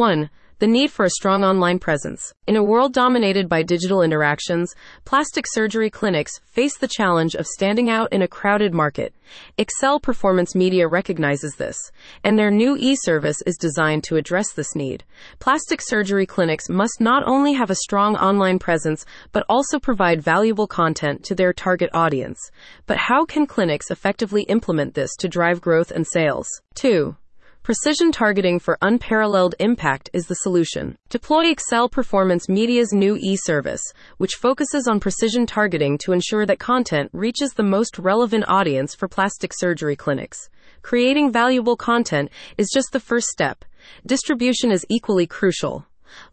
1. The need for a strong online presence. In a world dominated by digital interactions, plastic surgery clinics face the challenge of standing out in a crowded market. Excel Performance Media recognizes this, and their new e service is designed to address this need. Plastic surgery clinics must not only have a strong online presence, but also provide valuable content to their target audience. But how can clinics effectively implement this to drive growth and sales? 2. Precision targeting for unparalleled impact is the solution. Deploy Excel Performance Media's new e service, which focuses on precision targeting to ensure that content reaches the most relevant audience for plastic surgery clinics. Creating valuable content is just the first step. Distribution is equally crucial.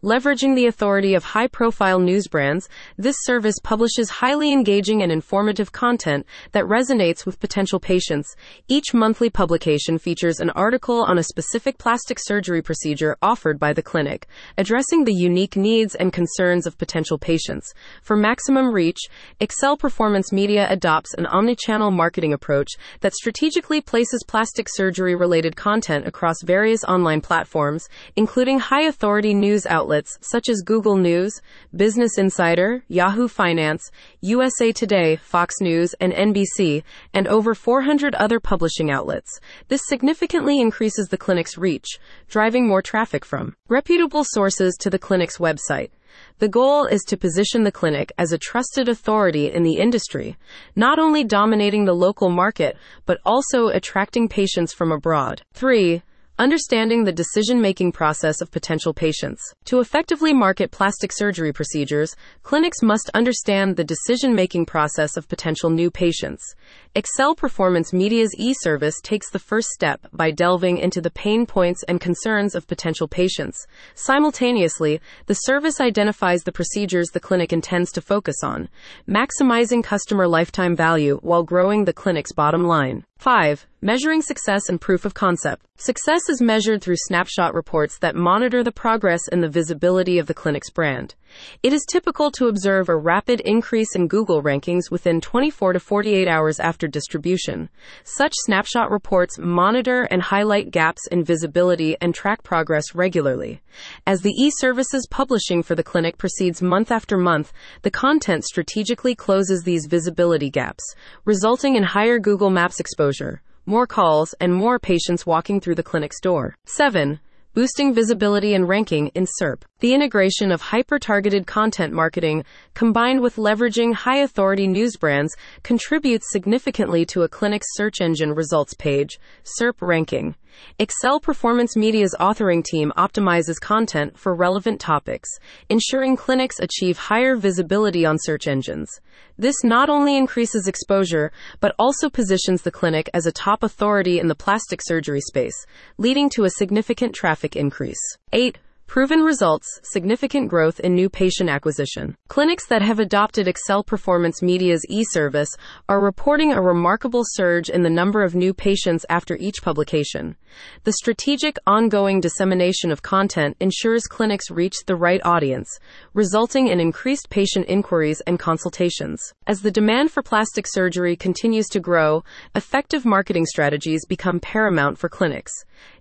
Leveraging the authority of high profile news brands, this service publishes highly engaging and informative content that resonates with potential patients. Each monthly publication features an article on a specific plastic surgery procedure offered by the clinic, addressing the unique needs and concerns of potential patients. For maximum reach, Excel Performance Media adopts an omnichannel marketing approach that strategically places plastic surgery related content across various online platforms, including high authority news outlets such as Google News, Business Insider, Yahoo Finance, USA Today, Fox News, and NBC, and over 400 other publishing outlets. This significantly increases the clinic's reach, driving more traffic from reputable sources to the clinic's website. The goal is to position the clinic as a trusted authority in the industry, not only dominating the local market, but also attracting patients from abroad. 3. Understanding the decision making process of potential patients. To effectively market plastic surgery procedures, clinics must understand the decision making process of potential new patients. Excel Performance Media's e service takes the first step by delving into the pain points and concerns of potential patients. Simultaneously, the service identifies the procedures the clinic intends to focus on, maximizing customer lifetime value while growing the clinic's bottom line. 5. Measuring success and proof of concept. Success is measured through snapshot reports that monitor the progress and the visibility of the clinic's brand. It is typical to observe a rapid increase in Google rankings within 24 to 48 hours after distribution. Such snapshot reports monitor and highlight gaps in visibility and track progress regularly. As the e services publishing for the clinic proceeds month after month, the content strategically closes these visibility gaps, resulting in higher Google Maps exposure more calls, and more patients walking through the clinic's door. 7 boosting visibility and ranking in SERP. The integration of hyper targeted content marketing combined with leveraging high authority news brands contributes significantly to a clinic's search engine results page, SERP ranking. Excel Performance Media's authoring team optimizes content for relevant topics, ensuring clinics achieve higher visibility on search engines. This not only increases exposure, but also positions the clinic as a top authority in the plastic surgery space, leading to a significant traffic increase. 8. Proven results, significant growth in new patient acquisition. Clinics that have adopted Excel Performance Media's e service are reporting a remarkable surge in the number of new patients after each publication. The strategic, ongoing dissemination of content ensures clinics reach the right audience, resulting in increased patient inquiries and consultations. As the demand for plastic surgery continues to grow, effective marketing strategies become paramount for clinics.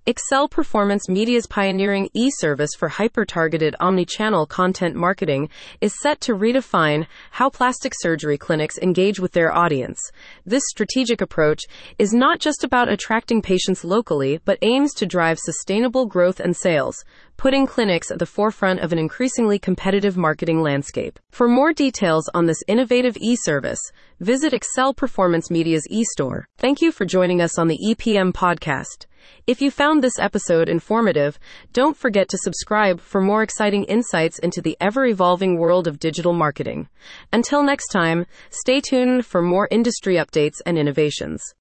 Excel Performance Media's pioneering e service for hyper targeted omni-channel content marketing is set to redefine how plastic surgery clinics engage with their audience. This strategic approach is not just about attracting patients locally, but aims to drive sustainable growth and sales, putting clinics at the forefront of an increasingly competitive marketing landscape. For more details on this innovative e service, visit Excel Performance Media's e store. Thank you for joining us on the EPM podcast. If you found this episode informative, don't forget to subscribe for more exciting insights into the ever evolving world of digital marketing. Until next time, stay tuned for more industry updates and innovations.